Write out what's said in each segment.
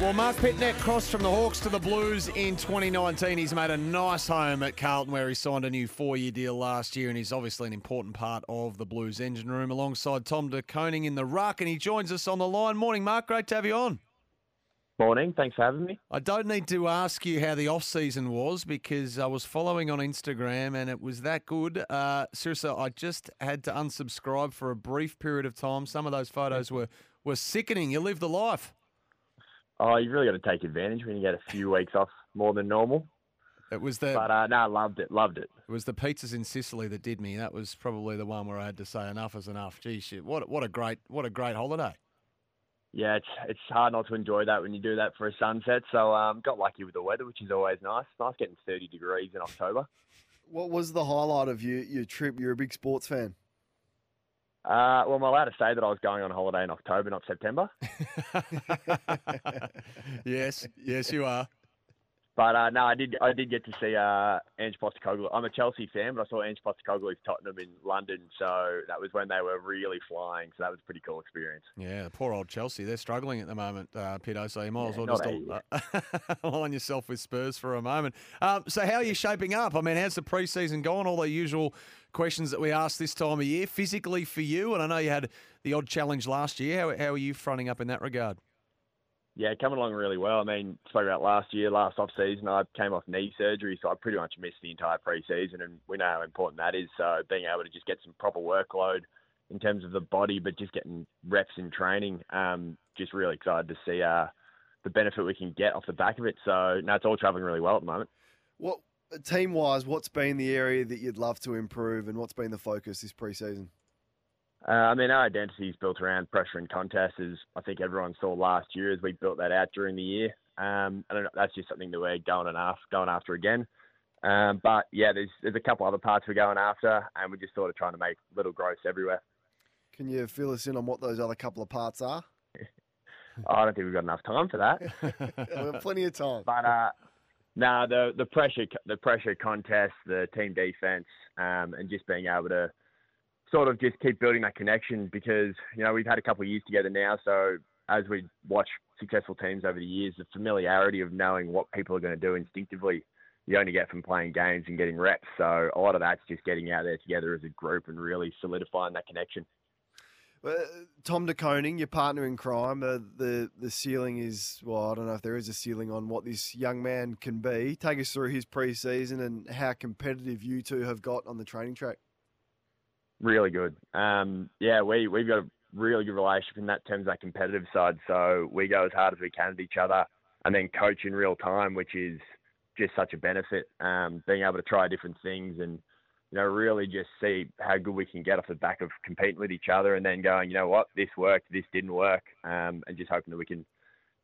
Well, Marc Pittonet crossed from the Hawks to the Blues in 2019. He's made a nice home at Carlton where he signed a new four year deal last year, and he's obviously an important part of the Blues engine room alongside Tom De Koning in the ruck. And he joins us on the line. Morning, Mark. Great to have you on. Morning. Thanks for having me. I don't need to ask you how the off season was because I was following on Instagram and it was that good. Uh, seriously, I just had to unsubscribe for a brief period of time. Some of those photos were, were sickening. You live the life. Oh, you've really got to take advantage when you get a few weeks off more than normal. It was the But uh, no, I loved it. Loved it. it was the pizzas in Sicily that did me. That was probably the one where I had to say enough is enough. Gee, shit, what what a great what a great holiday. Yeah, it's it's hard not to enjoy that when you do that for a sunset. So um, got lucky with the weather, which is always nice. Nice getting 30 degrees in October. What was the highlight of your, your trip? You're a big sports fan. Uh, well, am I allowed to say that I was going on holiday in October, not September? yes, yes, you are. But uh, no, I did. I did get to see uh, Ange Postecoglou. I'm a Chelsea fan, but I saw Ange Postecoglou's Tottenham in London, so that was when they were really flying. So that was a pretty cool experience. Yeah, poor old Chelsea. They're struggling at the moment, uh, Pito, so you might as well just uh, align yourself with Spurs for a moment. Um, so, how are you shaping up? I mean, how's the preseason gone? All the usual questions that we ask this time of year, physically for you. And I know you had the odd challenge last year. How, how are you fronting up in that regard? Yeah, coming along really well. I mean, spoke about last year, last off season, I came off knee surgery, so I pretty much missed the entire preseason, and we know how important that is. So being able to just get some proper workload in terms of the body, but just getting reps in training, um, just really excited to see uh, the benefit we can get off the back of it. So no, it's all traveling really well at the moment. What team wise? What's been the area that you'd love to improve, and what's been the focus this preseason? Uh, I mean, our identity is built around pressure and contest, as I think everyone saw last year as we built that out during the year. Um, and that's just something that we're going and after, going after again. Um, but yeah, there's there's a couple other parts we're going after, and we're just sort of trying to make little growths everywhere. Can you fill us in on what those other couple of parts are? I don't think we've got enough time for that. We've plenty of time. But uh, no, the the pressure the pressure contest, the team defense, um, and just being able to sort of just keep building that connection because you know we've had a couple of years together now, so as we watch successful teams over the years, the familiarity of knowing what people are going to do instinctively, you only get from playing games and getting reps. So a lot of that's just getting out there together as a group and really solidifying that connection. Uh, Tom De Koning, your partner in crime, uh, the the ceiling is well, I don't know if there is a ceiling on what this young man can be. Take us through his preseason and how competitive you two have got on the training track. Really good. Um, yeah, we we've got a really good relationship in that terms of that competitive side. So we go as hard as we can at each other, and then coach in real time, which is just such a benefit. Um, being able to try different things and you know really just see how good we can get off the back of competing with each other, and then going, you know what, this worked, this didn't work, um, and just hoping that we can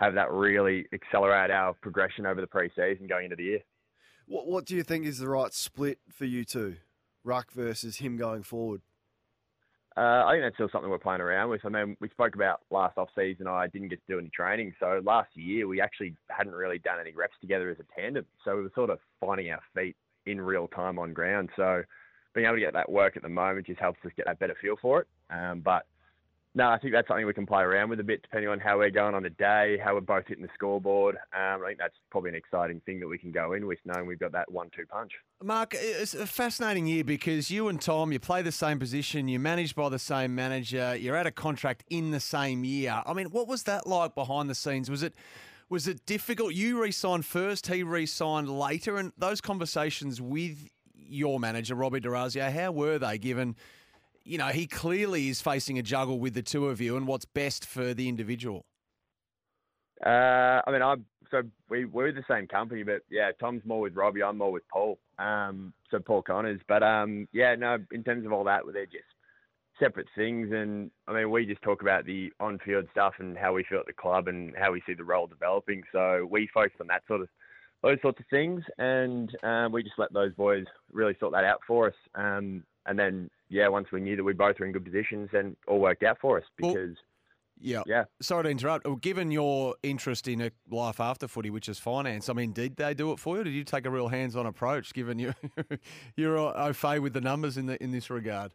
have that really accelerate our progression over the pre-season going into the year. What what do you think is the right split for you two, Ruck versus him going forward? Uh, I think that's still something we're playing around with. I mean, we spoke about last off season. I didn't get to do any training, so last year we actually hadn't really done any reps together as a tandem. So we were sort of finding our feet in real time on ground. So being able to get that work at the moment just helps us get that better feel for it. Um, but no, I think that's something we can play around with a bit, depending on how we're going on a day, how we're both hitting the scoreboard. Um, I think that's probably an exciting thing that we can go in with, knowing we've got that one-two punch. Marc, it's a fascinating year because you and Tom, you play the same position, you're managed by the same manager, you're at a contract in the same year. I mean, what was that like behind the scenes? Was it Was it difficult? You re-signed first, he re-signed later, and those conversations with your manager, Robbie D'Orazio, how were they? Given, you know, he clearly is facing a juggle with the two of you, and what's best for the individual. Uh, I mean, I'm so we we're the same company, but yeah, Tom's more with Robbie, I'm more with Paul. Um, so Paul Connors, but um, yeah, no, in terms of all that, they're just separate things. And I mean, we just talk about the on-field stuff and how we feel at the club and how we see the role developing. So we focus on that sort of those sorts of things, and um, we just let those boys really sort that out for us. Um, and then yeah, once we knew that we both were in good positions, then all worked out for us because. Well, yeah. Yeah. Sorry to interrupt. Well, given your interest in a life after footy, which is finance, I mean, did they do it for you? did you take a real hands-on approach? Given you you're au fait with the numbers in the in this regard.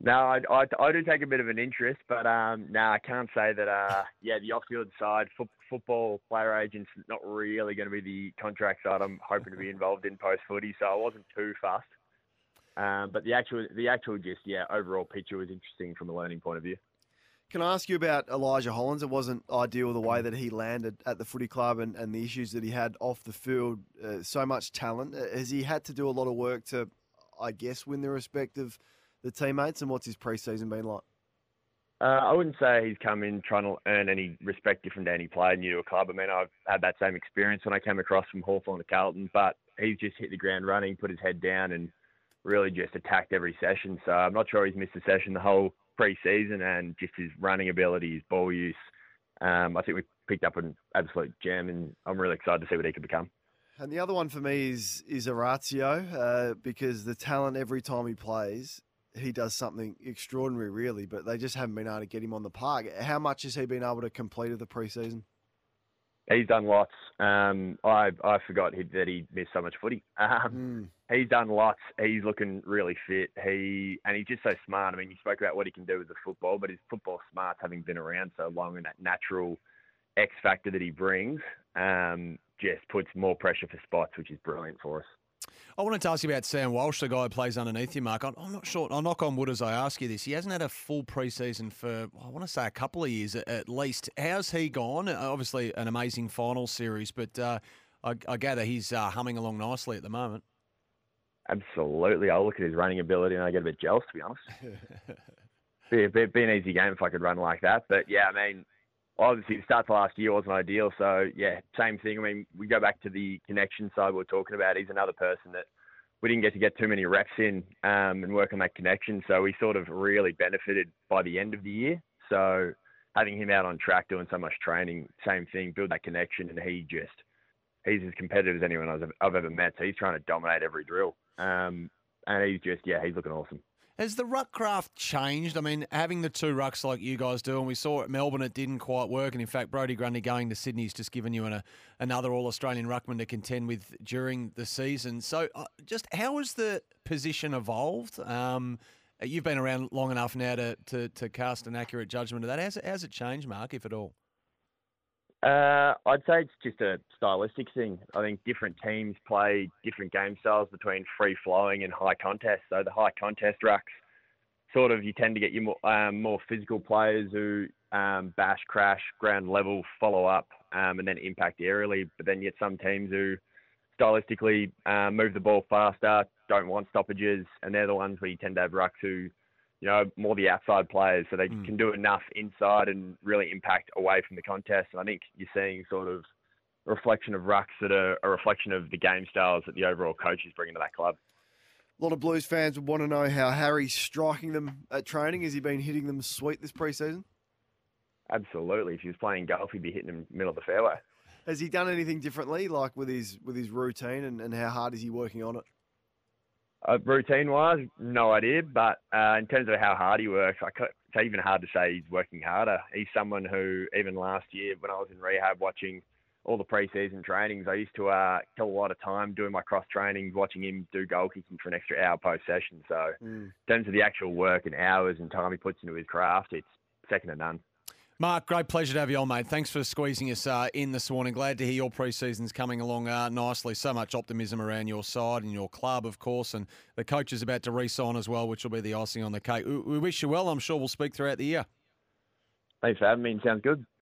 No, I, I, I, do take a bit of an interest, but um, no, I can't say that. Uh, yeah, the off-field side, fo- football player agents, not really going to be the contract side. I'm hoping to be involved in post-footy, so I wasn't too fussed. Um, but the actual, the actual, just yeah, overall picture was interesting from a learning point of view. Can I ask you about Elijah Hollands? It wasn't ideal the way that he landed at the footy club and, and the issues that he had off the field. Uh, so much talent. Uh, has he had to do a lot of work to, I guess, win the respect of the teammates? And what's his preseason been like? Uh, I wouldn't say he's come in trying to earn any respect different to any player new to a club. I mean, I've had that same experience when I came across from Hawthorn to Carlton, but he's just hit the ground running, put his head down, and really just attacked every session. So I'm not sure he's missed a session the whole pre-season, and just his running ability, his ball use. Um, I think we picked up an absolute gem, and I'm really excited to see what he could become. And the other one for me is is Orazio, uh, because the talent every time he plays he does something extraordinary, really, but they just haven't been able to get him on the park. How much has he been able to complete of the preseason? He's done lots. Um, I I forgot that he missed so much footy. Um, mm. He's done lots. He's looking really fit. He and he's just so smart. I mean, you spoke about what he can do with the football, but his football smarts, having been around so long, and that natural X factor that he brings, um, just puts more pressure for spots, which is brilliant for us. I wanted to ask you about Sam Walsh, the guy who plays underneath you, Marc. I'm not sure. I'll knock on wood as I ask you this. He hasn't had a full preseason for, I want to say, a couple of years at least. How's he gone? Uh, obviously, an amazing final series, but uh, I, I, gather he's uh, humming along nicely at the moment. Absolutely. I look at his running ability and I get a bit jealous, to be honest. be, be, be an easy game if I could run like that. But yeah, I mean, obviously the start to last year wasn't ideal. So yeah, same thing. I mean, we go back to the connection side we are talking about. He's another person that we didn't get to get too many reps in um, and work on that connection. So we sort of really benefited by the end of the year. So having him out on track doing so much training, same thing, build that connection, and he just he's as competitive as anyone I've ever met. So he's trying to dominate every drill. Um, and he's just yeah, he's looking awesome. Has the ruck craft changed? I mean, having the two rucks like you guys do, and we saw at Melbourne it didn't quite work. And in fact, Brodie Grundy going to Sydney has just given you an, a, another All Australian ruckman to contend with during the season. So, uh, just how has the position evolved? Um, you've been around long enough now to, to, to cast an accurate judgment of that. How's, how's it changed, Marc, if at all? Uh, I'd say it's just a stylistic thing. I think different teams play different game styles between free flowing and high contest. So the high contest rucks, sort of, you tend to get your more, um, more physical players who um, bash, crash, ground level, follow up, um, and then impact aerially. But then you get some teams who stylistically um, move the ball faster, don't want stoppages, and they're the ones where you tend to have rucks who you know, more the outside players, so they mm. can do enough inside and really impact away from the contest. And I think you're seeing sort of a reflection of rucks that are a reflection of the game styles that the overall coach is bringing to that club. A lot of Blues fans would want to know how Harry's striking them at training. Has he been hitting them sweet this preseason? Absolutely. If he was playing golf, he'd be hitting them middle of the fairway. Has he done anything differently, like with his with his routine, and, and how hard is he working on it? Uh, routine wise, no idea. But uh, in terms of how hard he works, I it's even hard to say he's working harder. He's someone who, even last year when I was in rehab watching all the preseason trainings, I used to uh, kill a lot of time doing my cross trainings, watching him do goal kicking for an extra hour post session. So, mm. in terms of the actual work and hours and time he puts into his craft, it's second to none. Marc, great pleasure to have you on, mate. Thanks for squeezing us uh, in this morning. Glad to hear your pre-season's coming along uh, nicely. So much optimism around your side and your club, of course, and the coach is about to re-sign as well, which will be the icing on the cake. We wish you well. I'm sure we'll speak throughout the year. Thanks for having me. Sounds good.